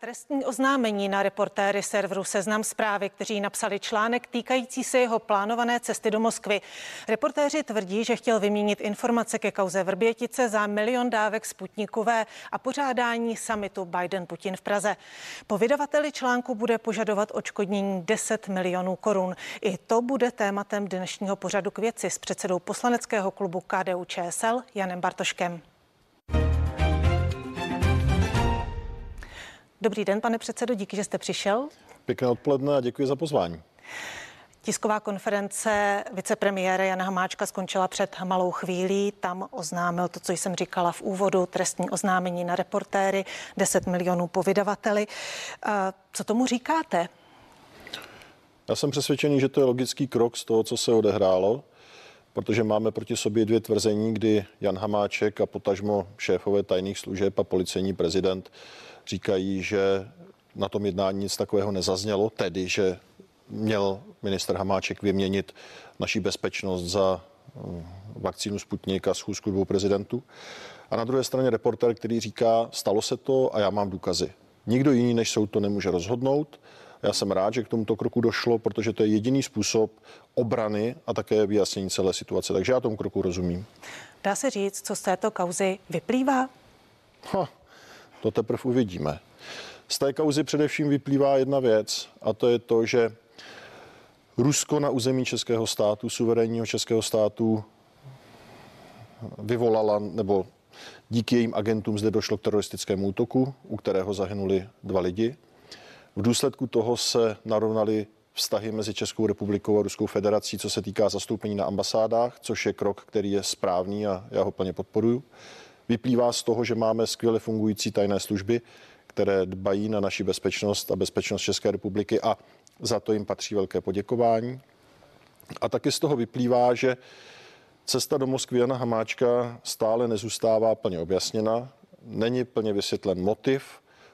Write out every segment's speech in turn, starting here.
Trestní oznámení na reportéry serveru Seznam zprávy, kteří napsali článek týkající se jeho plánované cesty do Moskvy. Reportéři tvrdí, že chtěl vyměnit informace ke kauze Vrbětice za milion dávek Sputnikové a pořádání samitu Biden-Putin v Praze. Po vydavateli článku bude požadovat očkodnění 10 milionů korun. I to bude tématem dnešního pořadu k věci s předsedou poslaneckého klubu KDU ČSL Janem Bartoškem. Dobrý den, pane předsedo, díky, že jste přišel. Pěkné odpoledne a děkuji za pozvání. Tisková konference vicepremiéra Jana Hamáčka skončila před malou chvílí. Tam oznámil to, co jsem říkala v úvodu, trestní oznámení na reportéry, 10 milionů po vydavateli. Co tomu říkáte? Já jsem přesvědčený, že to je logický krok z toho, co se odehrálo, protože máme proti sobě dvě tvrzení, kdy Jan Hamáček a potažmo šéfové tajných služeb a policejní prezident říkají, že na tom jednání nic takového nezaznělo, tedy, že měl minister Hamáček vyměnit naší bezpečnost za mm, vakcínu Sputnik a schůzku dvou prezidentů. A na druhé straně reporter, který říká, stalo se to a já mám důkazy. Nikdo jiný než soud to nemůže rozhodnout. Já jsem rád, že k tomuto kroku došlo, protože to je jediný způsob obrany a také vyjasnění celé situace. Takže já tomu kroku rozumím. Dá se říct, co z této kauzy vyplývá? Ha, to teprve uvidíme. Z té kauzy především vyplývá jedna věc a to je to, že Rusko na území českého státu, suverénního českého státu, vyvolala nebo díky jejím agentům zde došlo k teroristickému útoku, u kterého zahynuli dva lidi. V důsledku toho se narovnaly vztahy mezi Českou republikou a Ruskou federací, co se týká zastoupení na ambasádách, což je krok, který je správný a já ho plně podporuji. Vyplývá z toho, že máme skvěle fungující tajné služby, které dbají na naši bezpečnost a bezpečnost České republiky a za to jim patří velké poděkování. A taky z toho vyplývá, že cesta do Moskvy Jana Hamáčka stále nezůstává plně objasněna, není plně vysvětlen motiv,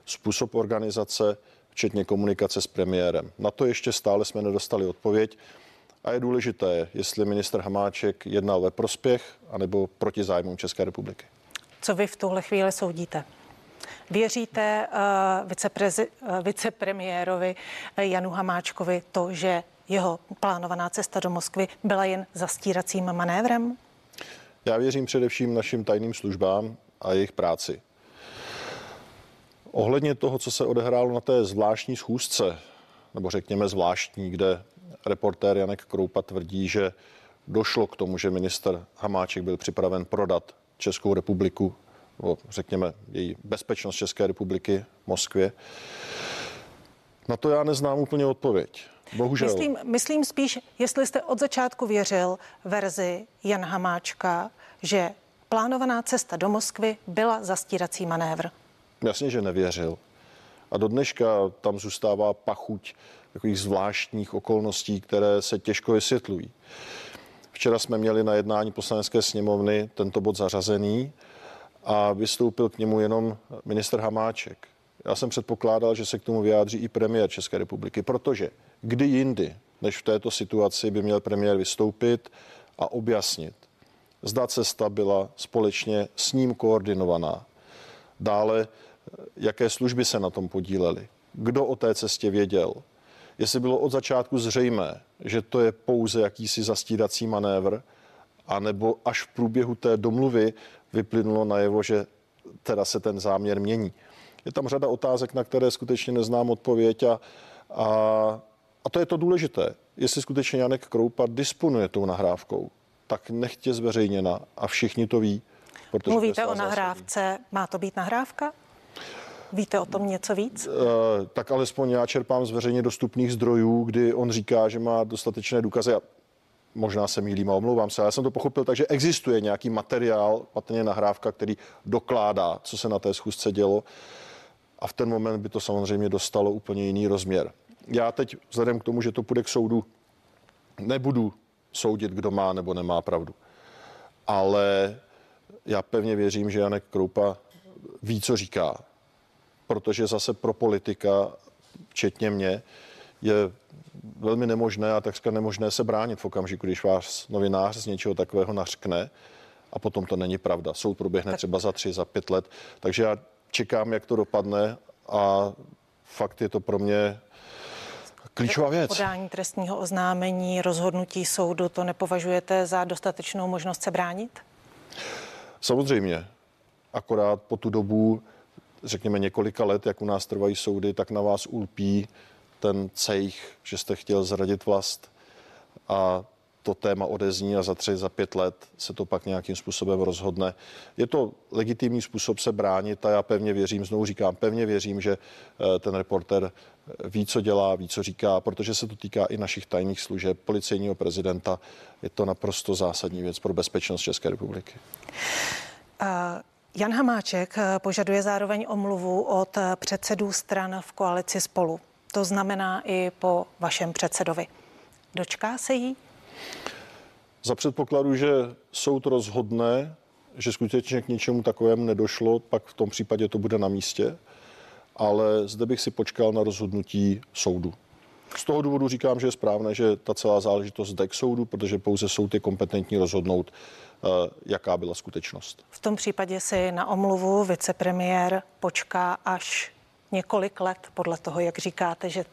způsob organizace, včetně komunikace s premiérem. Na to ještě stále jsme nedostali odpověď a je důležité, jestli minister Hamáček jednal ve prospěch anebo proti zájmům České republiky. Co vy v tuhle chvíli soudíte? Věříte uh, viceprezi, uh, vicepremiérovi uh, Janu Hamáčkovi to, že jeho plánovaná cesta do Moskvy byla jen zastíracím manévrem? Já věřím především našim tajným službám a jejich práci. Ohledně toho, co se odehrálo na té zvláštní schůzce, nebo řekněme zvláštní, kde reportér Janek Kroupa tvrdí, že došlo k tomu, že minister Hamáček byl připraven prodat Českou republiku, nebo řekněme její bezpečnost České republiky v Moskvě? Na to já neznám úplně odpověď. Bohužel. Myslím, myslím spíš, jestli jste od začátku věřil verzi Jan Hamáčka, že plánovaná cesta do Moskvy byla zastírací manévr. Jasně, že nevěřil. A do dneška tam zůstává pachuť takových zvláštních okolností, které se těžko vysvětlují. Včera jsme měli na jednání poslanecké sněmovny tento bod zařazený a vystoupil k němu jenom minister Hamáček. Já jsem předpokládal, že se k tomu vyjádří i premiér České republiky, protože kdy jindy, než v této situaci, by měl premiér vystoupit a objasnit, zda cesta byla společně s ním koordinovaná. Dále, jaké služby se na tom podílely, kdo o té cestě věděl, jestli bylo od začátku zřejmé, že to je pouze jakýsi zastírací manévr, anebo až v průběhu té domluvy vyplynulo najevo, že teda se ten záměr mění. Je tam řada otázek, na které skutečně neznám odpověď a, a, a to je to důležité. Jestli skutečně Janek Kroupa disponuje tou nahrávkou, tak nechtě zveřejněna a všichni to ví. Mluvíte o nahrávce, má to být nahrávka? Víte o tom něco víc? Uh, tak alespoň já čerpám z veřejně dostupných zdrojů, kdy on říká, že má dostatečné důkazy. A možná se mýlím a omlouvám se, já jsem to pochopil, takže existuje nějaký materiál, patrně nahrávka, který dokládá, co se na té schůzce dělo. A v ten moment by to samozřejmě dostalo úplně jiný rozměr. Já teď, vzhledem k tomu, že to půjde k soudu, nebudu soudit, kdo má nebo nemá pravdu. Ale já pevně věřím, že Janek Kroupa ví, co říká protože zase pro politika, včetně mě, je velmi nemožné a takřka nemožné se bránit v okamžiku, když vás novinář z něčeho takového nařkne a potom to není pravda. Soud proběhne třeba za tři, za pět let. Takže já čekám, jak to dopadne a fakt je to pro mě klíčová věc. Podání trestního oznámení, rozhodnutí soudu, to nepovažujete za dostatečnou možnost se bránit? Samozřejmě. Akorát po tu dobu, řekněme několika let, jak u nás trvají soudy, tak na vás ulpí ten cejch, že jste chtěl zradit vlast a to téma odezní a za tři, za pět let se to pak nějakým způsobem rozhodne. Je to legitimní způsob se bránit a já pevně věřím, znovu říkám, pevně věřím, že eh, ten reporter ví, co dělá, ví, co říká, protože se to týká i našich tajných služeb, policejního prezidenta. Je to naprosto zásadní věc pro bezpečnost České republiky. Uh... Jan Hamáček eh, požaduje zároveň omluvu od eh, předsedů stran v koalici spolu. To znamená i po vašem předsedovi. Dočká se jí? Za předpokladu, že soud rozhodne, že skutečně k něčemu takovému nedošlo, pak v tom případě to bude na místě, ale zde bych si počkal na rozhodnutí soudu. Z toho důvodu říkám, že je správné, že ta celá záležitost jde k soudu, protože pouze soud je kompetentní rozhodnout, eh, jaká byla skutečnost. V tom případě si na omluvu vicepremiér počká až několik let, podle toho, jak říkáte, že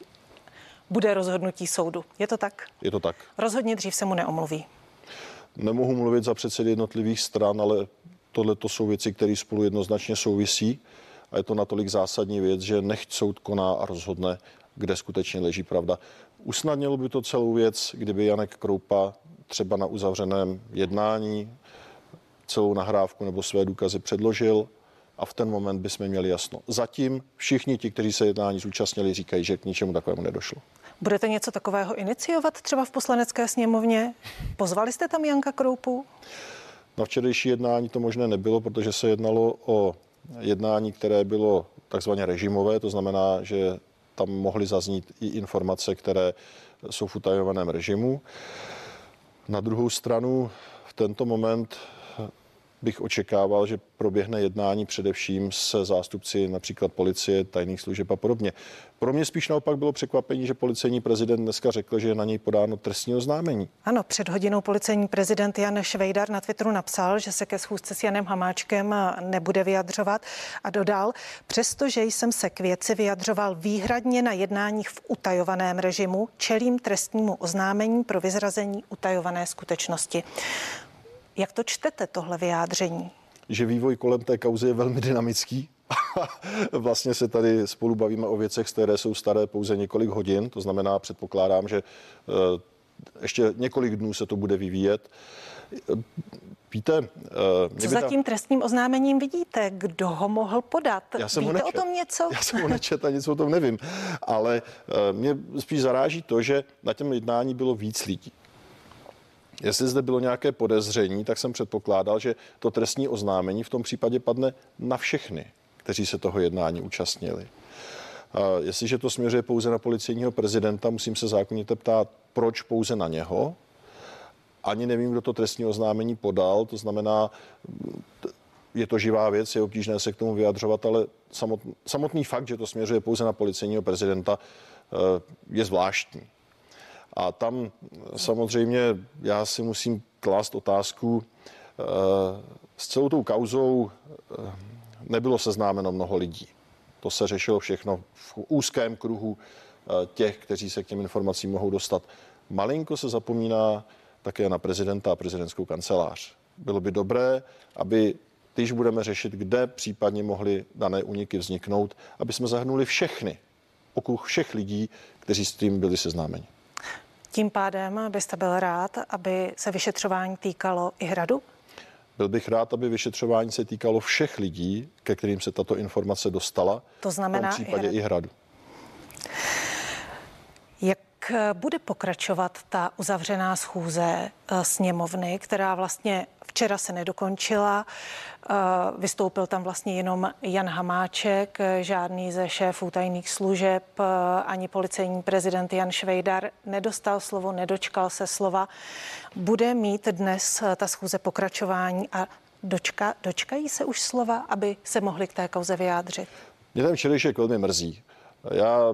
bude rozhodnutí soudu. Je to tak? Je to tak. Rozhodně dřív se mu neomluví. Nemohu mluvit za předsedy jednotlivých stran, ale tohle to jsou věci, které spolu jednoznačně souvisí a je to natolik zásadní věc, že nechť soud koná a rozhodne, kde skutečně leží pravda. Usnadnilo by to celou věc, kdyby Janek Kroupa třeba na uzavřeném jednání celou nahrávku nebo své důkazy předložil a v ten moment bychom měli jasno. Zatím všichni ti, kteří se jednání zúčastnili, říkají, že k ničemu takovému nedošlo. Budete něco takového iniciovat třeba v poslanecké sněmovně? Pozvali jste tam Janka Kroupu? Na včerejší jednání to možné nebylo, protože se jednalo o jednání, které bylo takzvaně režimové, to znamená, že tam mohly zaznít i informace, které jsou v utajovaném režimu. Na druhou stranu v tento moment bych očekával, že proběhne jednání především se zástupci například policie, tajných služeb a podobně. Pro mě spíš naopak bylo překvapení, že policejní prezident dneska řekl, že je na něj podáno trestní oznámení. Ano, před hodinou policejní prezident Jan Švejdar na Twitteru napsal, že se ke schůzce s Janem Hamáčkem nebude vyjadřovat a dodal, přestože jsem se k věci vyjadřoval výhradně na jednáních v utajovaném režimu, čelím trestnímu oznámení pro vyzrazení utajované skutečnosti. Jak to čtete, tohle vyjádření? Že vývoj kolem té kauzy je velmi dynamický. vlastně se tady spolu bavíme o věcech, které jsou staré pouze několik hodin, to znamená, předpokládám, že eh, ještě několik dnů se to bude vyvíjet. Víte, eh, Co za tím trestním oznámením vidíte? Kdo ho mohl podat? Já jsem Víte ho o tom něco? Já jsem ho nečet a nic o tom nevím. Ale eh, mě spíš zaráží to, že na těm jednání bylo víc lidí. Jestli zde bylo nějaké podezření, tak jsem předpokládal, že to trestní oznámení v tom případě padne na všechny, kteří se toho jednání účastnili. Jestliže to směřuje pouze na policejního prezidenta, musím se zákonitě ptát, proč pouze na něho. Ani nevím, kdo to trestní oznámení podal, to znamená, je to živá věc, je obtížné se k tomu vyjadřovat, ale samotný fakt, že to směřuje pouze na policejního prezidenta, eh, je zvláštní. A tam samozřejmě já si musím klást otázku, eh, s celou tou kauzou eh, nebylo seznámeno mnoho lidí. To se řešilo všechno v úzkém kruhu eh, těch, kteří se k těm informacím mohou dostat. Malinko se zapomíná také na prezidenta a prezidentskou kancelář. Bylo by dobré, aby když budeme řešit, kde případně mohly dané úniky vzniknout, aby jsme zahrnuli všechny, okruh všech lidí, kteří s tím byli seznámeni. Tím pádem byste byl rád, aby se vyšetřování týkalo i hradu? Byl bych rád, aby vyšetřování se týkalo všech lidí, ke kterým se tato informace dostala. To znamená v tom případě i hradu. I hradu. Jak bude pokračovat ta uzavřená schůze eh, sněmovny, která vlastně včera se nedokončila. Eh, vystoupil tam vlastně jenom Jan Hamáček, žádný ze šéfů tajných služeb, eh, ani policejní prezident Jan Švejdar nedostal slovo, nedočkal se slova. Bude mít dnes ta schůze pokračování a dočka, dočkají se už slova, aby se mohli k té kauze vyjádřit? Mě ten včerejšek velmi mrzí. Já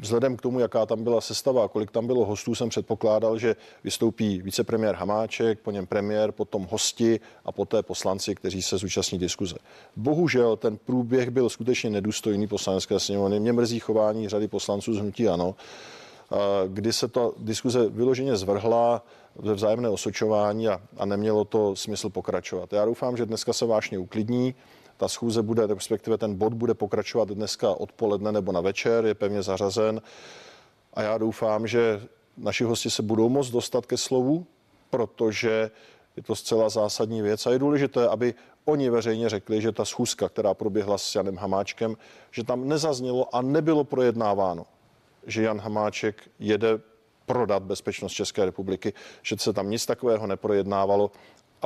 vzhledem k tomu, jaká tam byla sestava, kolik tam bylo hostů, jsem předpokládal, že vystoupí vicepremiér Hamáček, po něm premiér, potom hosti a poté poslanci, kteří se zúčastní diskuze. Bohužel ten průběh byl skutečně nedůstojný poslanecké sněmovny. Mě mrzí chování řady poslanců z Hnutí Ano, kdy se ta diskuze vyloženě zvrhla ve vzájemné osočování a, a nemělo to smysl pokračovat. Já doufám, že dneska se vážně uklidní, ta schůze bude, respektive ten bod bude pokračovat dneska odpoledne nebo na večer, je pevně zařazen. A já doufám, že naši hosti se budou moct dostat ke slovu, protože je to zcela zásadní věc a je důležité, aby oni veřejně řekli, že ta schůzka, která proběhla s Janem Hamáčkem, že tam nezaznělo a nebylo projednáváno, že Jan Hamáček jede prodat bezpečnost České republiky, že se tam nic takového neprojednávalo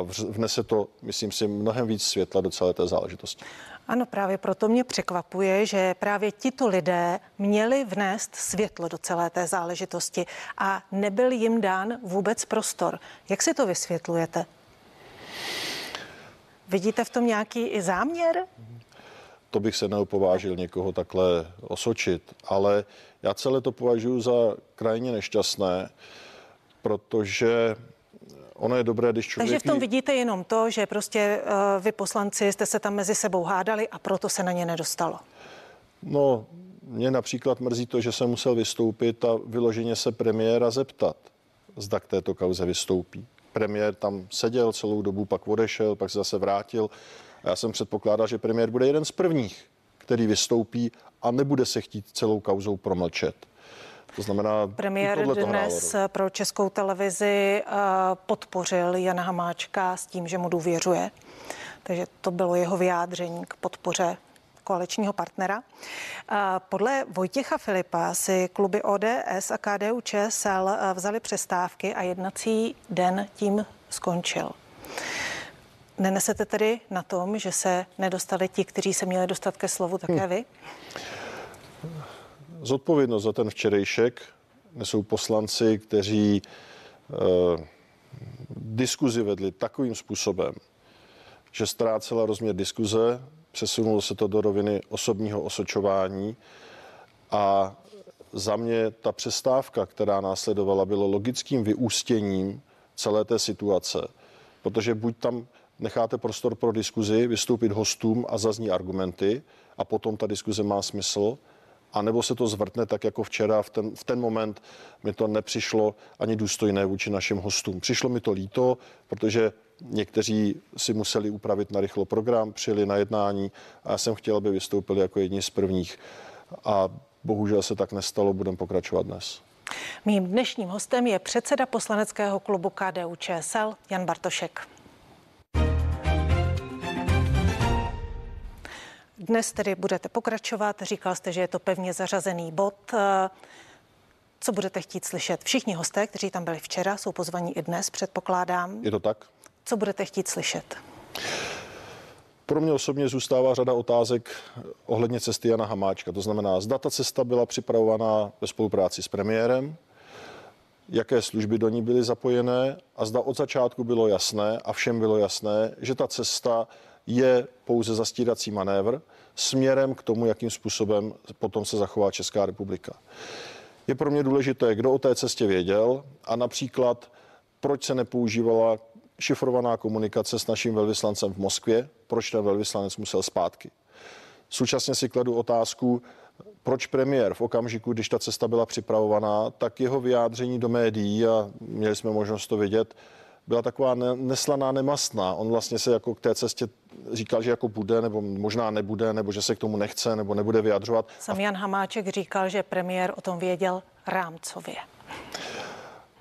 a vnese to, myslím si, mnohem víc světla do celé té záležitosti. Ano, právě proto mě překvapuje, že právě tito lidé měli vnést světlo do celé té záležitosti a nebyl jim dán vůbec prostor. Jak si to vysvětlujete? Vidíte v tom nějaký i záměr? To bych se neopovážil někoho takhle osočit, ale já celé to považuji za krajně nešťastné, protože ono je dobré, když člověk... Takže v tom vidíte jenom to, že prostě uh, vy poslanci jste se tam mezi sebou hádali a proto se na ně nedostalo. No, mě například mrzí to, že jsem musel vystoupit a vyloženě se premiéra zeptat, zda k této kauze vystoupí. Premiér tam seděl celou dobu, pak odešel, pak se zase vrátil. A já jsem předpokládal, že premiér bude jeden z prvních, který vystoupí a nebude se chtít celou kauzou promlčet. To znamená, premiér dnes pro českou televizi eh, podpořil Jana Hamáčka s tím, že mu důvěřuje. Takže to bylo jeho vyjádření k podpoře koaličního partnera. Eh, podle Vojtěcha Filipa si kluby ODS a KDU ČSL eh, vzali přestávky a jednací den tím skončil. Nenesete tedy na tom, že se nedostali ti, kteří se měli dostat ke slovu, také hm. vy? Zodpovědnost za ten včerejšek. Nesou poslanci, kteří eh, diskuzi vedli takovým způsobem, že ztrácela rozměr diskuze, přesunulo se to do roviny osobního osočování a za mě ta přestávka, která následovala, bylo logickým vyústěním celé té situace, protože buď tam necháte prostor pro diskuzi, vystoupit hostům a zazní argumenty a potom ta diskuze má smysl, a nebo se to zvrtne tak jako včera. V ten, v ten moment mi to nepřišlo ani důstojné vůči našim hostům. Přišlo mi to líto, protože někteří si museli upravit na rychlo program, přijeli na jednání a já jsem chtěl, aby vystoupili jako jedni z prvních. A bohužel se tak nestalo, budeme pokračovat dnes. Mým dnešním hostem je předseda poslaneckého klubu KDU ČSL Jan Bartošek. Dnes tedy budete pokračovat. Říkal jste, že je to pevně zařazený bod. Co budete chtít slyšet? Všichni hosté, kteří tam byli včera, jsou pozvaní i dnes, předpokládám. Je to tak? Co budete chtít slyšet? Pro mě osobně zůstává řada otázek ohledně cesty Jana Hamáčka. To znamená, zda ta cesta byla připravovaná ve spolupráci s premiérem, jaké služby do ní byly zapojené a zda od začátku bylo jasné a všem bylo jasné, že ta cesta je pouze zastírací manévr směrem k tomu, jakým způsobem potom se zachová Česká republika. Je pro mě důležité, kdo o té cestě věděl a například, proč se nepoužívala šifrovaná komunikace s naším velvyslancem v Moskvě, proč ten velvyslanec musel zpátky. Současně si kladu otázku, proč premiér v okamžiku, když ta cesta byla připravovaná, tak jeho vyjádření do médií, a měli jsme možnost to vidět, byla taková neslaná, nemastná. On vlastně se jako k té cestě říkal, že jako bude, nebo možná nebude, nebo že se k tomu nechce, nebo nebude vyjadřovat. Sam Jan Hamáček říkal, že premiér o tom věděl rámcově.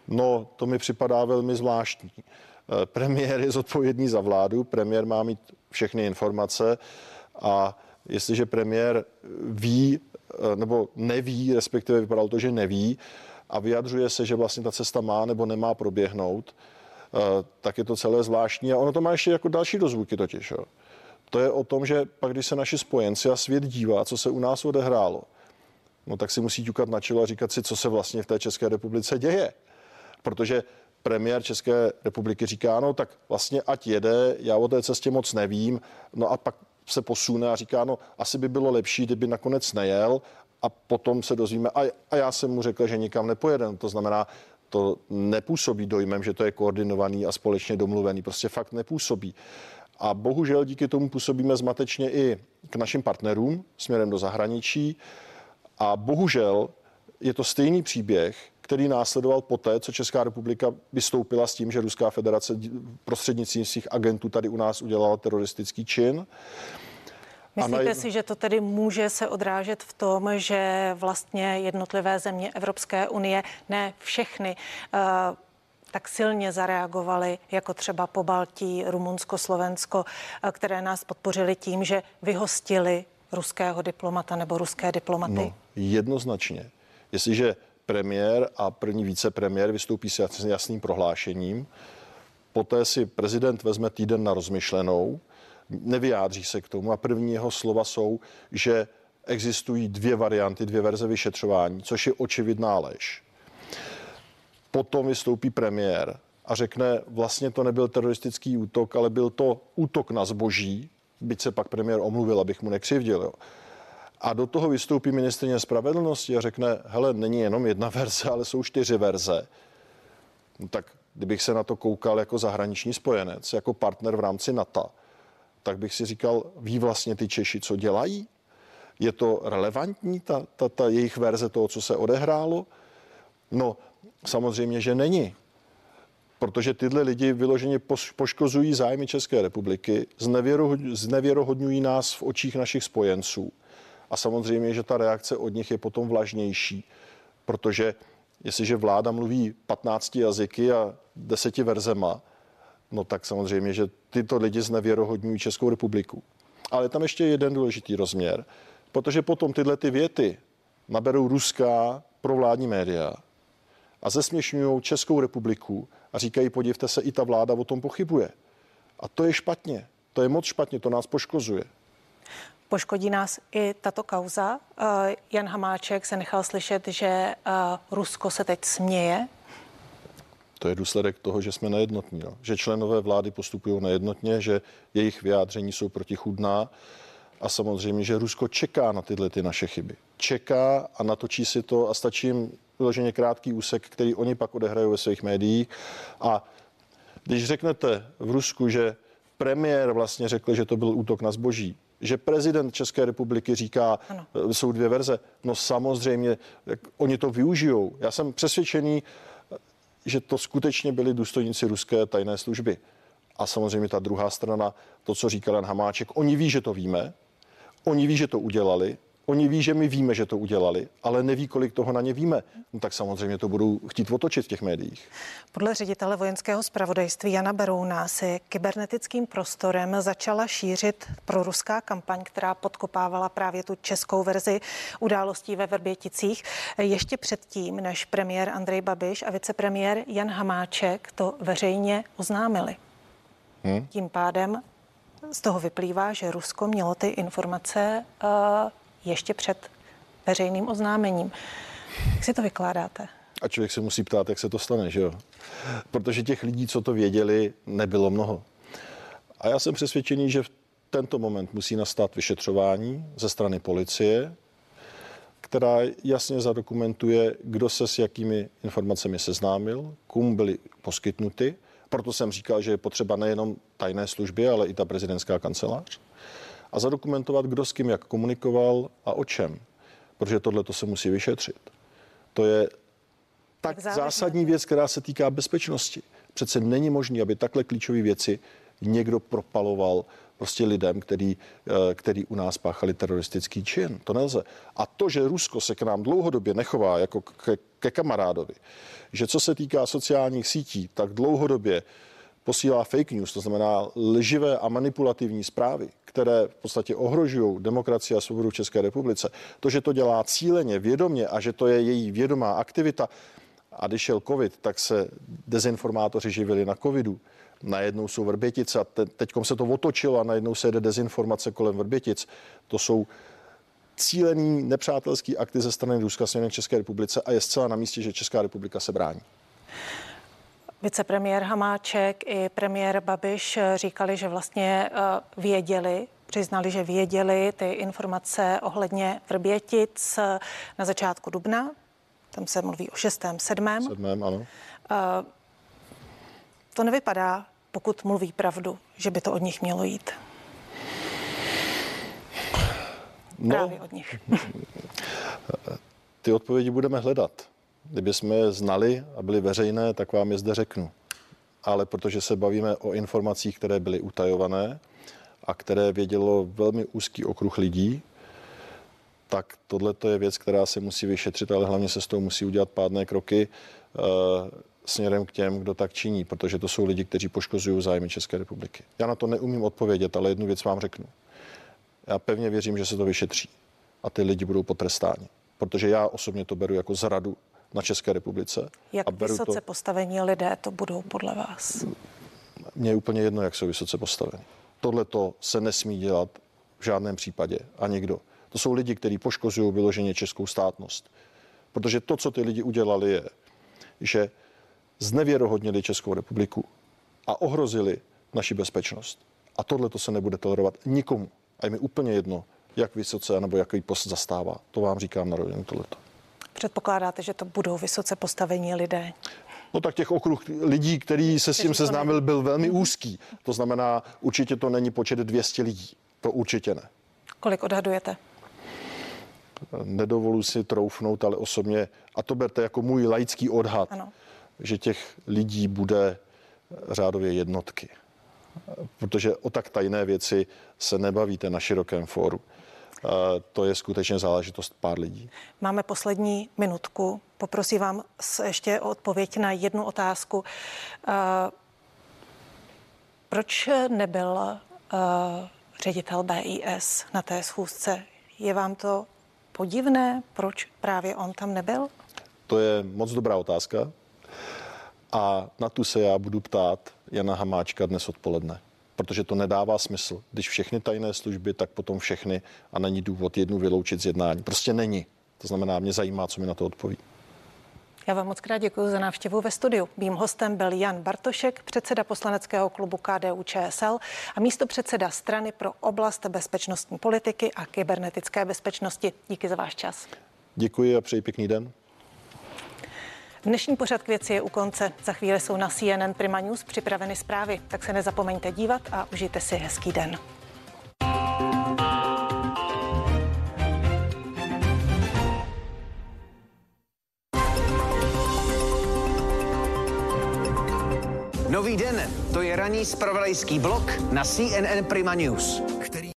No, to mi připadá velmi zvláštní. Eh, premiér je zodpovědný za vládu, premiér má mít všechny informace a jestliže premiér ví eh, nebo neví, respektive vypadalo to, že neví a vyjadřuje se, že vlastně ta cesta má nebo nemá proběhnout, tak je to celé zvláštní. A ono to má ještě jako další dozvuky totiž. Jo. To je o tom, že pak, když se naši spojenci a svět dívá, co se u nás odehrálo, no tak si musí ťukat na čelo a říkat si, co se vlastně v té České republice děje. Protože premiér České republiky říká, no tak vlastně ať jede, já o té cestě moc nevím, no a pak se posune a říká, no asi by bylo lepší, kdyby nakonec nejel a potom se dozvíme, a, a já jsem mu řekl, že nikam nepojeden. To znamená, to nepůsobí dojmem, že to je koordinovaný a společně domluvený. Prostě fakt nepůsobí. A bohužel díky tomu působíme zmatečně i k našim partnerům směrem do zahraničí. A bohužel je to stejný příběh, který následoval poté, co Česká republika vystoupila s tím, že Ruská federace prostřednictvím svých agentů tady u nás udělala teroristický čin. Myslíte na... si, že to tedy může se odrážet v tom, že vlastně jednotlivé země Evropské unie, ne všechny, uh, tak silně zareagovali, jako třeba po Baltí, Rumunsko, Slovensko, uh, které nás podpořili tím, že vyhostili ruského diplomata nebo ruské diplomaty? No, jednoznačně. Jestliže premiér a první vicepremiér vystoupí s jasným prohlášením, poté si prezident vezme týden na rozmyšlenou, nevyjádří se k tomu a první jeho slova jsou, že existují dvě varianty, dvě verze vyšetřování, což je očividná lež. Potom vystoupí premiér a řekne, vlastně to nebyl teroristický útok, ale byl to útok na zboží, byť se pak premiér omluvil, abych mu nekřivdil. Jo. A do toho vystoupí ministrině spravedlnosti a řekne, hele, není jenom jedna verze, ale jsou čtyři verze. No tak kdybych se na to koukal jako zahraniční spojenec, jako partner v rámci NATO, tak bych si říkal, ví vlastně ty Češi, co dělají? Je to relevantní, ta, ta, ta jejich verze toho, co se odehrálo? No, samozřejmě, že není. Protože tyhle lidi vyloženě poškozují zájmy České republiky, znevěrohodňují nás v očích našich spojenců. A samozřejmě, že ta reakce od nich je potom vlažnější, protože jestliže vláda mluví 15 jazyky a deseti verzema, no tak samozřejmě, že tyto lidi znevěrohodňují Českou republiku. Ale tam ještě jeden důležitý rozměr, protože potom tyhle ty věty naberou ruská provládní média a zesměšňují Českou republiku a říkají, podívejte se, i ta vláda o tom pochybuje. A to je špatně. To je moc špatně, to nás poškozuje. Poškodí nás i tato kauza. Eh, Jan Hamáček se nechal slyšet, že eh, Rusko se teď směje to je důsledek toho, že jsme nejednotní. No. Že členové vlády postupují nejednotně, že jejich vyjádření jsou protichudná a samozřejmě, že Rusko čeká na tyhle ty naše chyby. Čeká a natočí si to a stačí jim vyloženě krátký úsek, který oni pak odehrají ve svých médiích. A když řeknete v Rusku, že premiér vlastně řekl, že to byl útok na zboží, že prezident České republiky říká, ano. jsou dvě verze, no samozřejmě, oni to využijou. Já jsem přesvědčený, že to skutečně byli důstojníci ruské tajné služby. A samozřejmě ta druhá strana, to, co říkal Jan Hamáček, oni ví, že to víme, oni ví, že to udělali, Oni ví, že my víme, že to udělali, ale neví, kolik toho na ně víme. No, tak samozřejmě to budou chtít otočit v těch médiích. Podle ředitele vojenského zpravodajství Jana Berouna se kybernetickým prostorem začala šířit proruská kampaň, která podkopávala právě tu českou verzi událostí ve Verběticích. Ještě předtím, než premiér Andrej Babiš a vicepremiér Jan Hamáček to veřejně oznámili. Hmm. Tím pádem z toho vyplývá, že Rusko mělo ty informace uh, ještě před veřejným oznámením. Jak si to vykládáte? A člověk se musí ptát, jak se to stane, že jo? Protože těch lidí, co to věděli, nebylo mnoho. A já jsem přesvědčený, že v tento moment musí nastat vyšetřování ze strany policie, která jasně zadokumentuje, kdo se s jakými informacemi seznámil, komu byly poskytnuty. Proto jsem říkal, že je potřeba nejenom tajné služby, ale i ta prezidentská kancelář a zadokumentovat, kdo s kým jak komunikoval a o čem. Protože tohle to se musí vyšetřit. To je tak zásadní věc, která se týká bezpečnosti. Přece není možné, aby takhle klíčové věci někdo propaloval prostě lidem, který, eh, který u nás páchali teroristický čin. To nelze. A to, že Rusko se k nám dlouhodobě nechová jako ke, ke kamarádovi, že co se týká sociálních sítí, tak dlouhodobě posílá fake news, to znamená lživé a manipulativní zprávy, které v podstatě ohrožují demokracii a svobodu v České republice. To, že to dělá cíleně, vědomě a že to je její vědomá aktivita, a když šel covid, tak se dezinformátoři živili na covidu. Najednou jsou Vrbětice a te, teď se to otočilo a najednou se jede dezinformace kolem Vrbětic. To jsou cílený nepřátelský akty ze strany Ruska směrem České republice a je zcela na místě, že Česká republika se brání. Vicepremiér Hamáček i premiér Babiš říkali, že vlastně eh, věděli přiznali, že věděli ty informace ohledně Vrbětic na začátku dubna. Tam se mluví o šestém, sedmém. Sedmém, ano. Uh, to nevypadá, pokud mluví pravdu, že by to od nich mělo jít. No, Právě od nich. ty odpovědi budeme hledat. Kdyby jsme je znali a byly veřejné, tak vám je zde řeknu. Ale protože se bavíme o informacích, které byly utajované a které vědělo velmi úzký okruh lidí, tak tohle je věc, která se musí vyšetřit, ale hlavně se s toho musí udělat pádné kroky uh, směrem k těm, kdo tak činí, protože to jsou lidi, kteří poškozují zájmy České republiky. Já na to neumím odpovědět, ale jednu věc vám řeknu. Já pevně věřím, že se to vyšetří a ty lidi budou potrestáni, protože já osobně to beru jako zradu na České republice. Jak a beru vysoce to... postavení lidé to budou podle vás? Mně je úplně jedno, jak jsou vysoce postaveni. Tohle to se nesmí dělat v žádném případě a nikdo. To jsou lidi, kteří poškozují vyloženě českou státnost. Protože to, co ty lidi udělali, je, že znevěrohodnili Českou republiku a ohrozili naši bezpečnost. A tohle to se nebude tolerovat nikomu. A je mi úplně jedno, jak vysoce nebo jaký post zastává. To vám říkám na rovinu tohleto. Předpokládáte, že to budou vysoce postavení lidé? No tak těch okruh lidí, který se s tím seznámil, byl velmi mhm. úzký. To znamená, určitě to není počet 200 lidí. To určitě ne. Kolik odhadujete? Nedovolu si troufnout, ale osobně, a to berte jako můj laický odhad, ano. že těch lidí bude řádově jednotky. Protože o tak tajné věci se nebavíte na širokém fóru. To je skutečně záležitost pár lidí. Máme poslední minutku. Poprosím vám ještě o odpověď na jednu otázku. Proč nebyl ředitel BIS na té schůzce? Je vám to podivné? Proč právě on tam nebyl? To je moc dobrá otázka. A na tu se já budu ptát Jana Hamáčka dnes odpoledne protože to nedává smysl. Když všechny tajné služby, tak potom všechny a není důvod jednu vyloučit z jednání. Prostě není. To znamená, mě zajímá, co mi na to odpoví. Já vám moc krát děkuji za návštěvu ve studiu. Mým hostem byl Jan Bartošek, předseda poslaneckého klubu KDU ČSL a místo předseda strany pro oblast bezpečnostní politiky a kybernetické bezpečnosti. Díky za váš čas. Děkuji a přeji pěkný den. Dnešní pořad k věci je u konce. Za chvíli jsou na CNN Prima News připraveny zprávy, tak se nezapomeňte dívat a užijte si hezký den. Nový den, to je ranní spravodajský blok na CNN Prima News.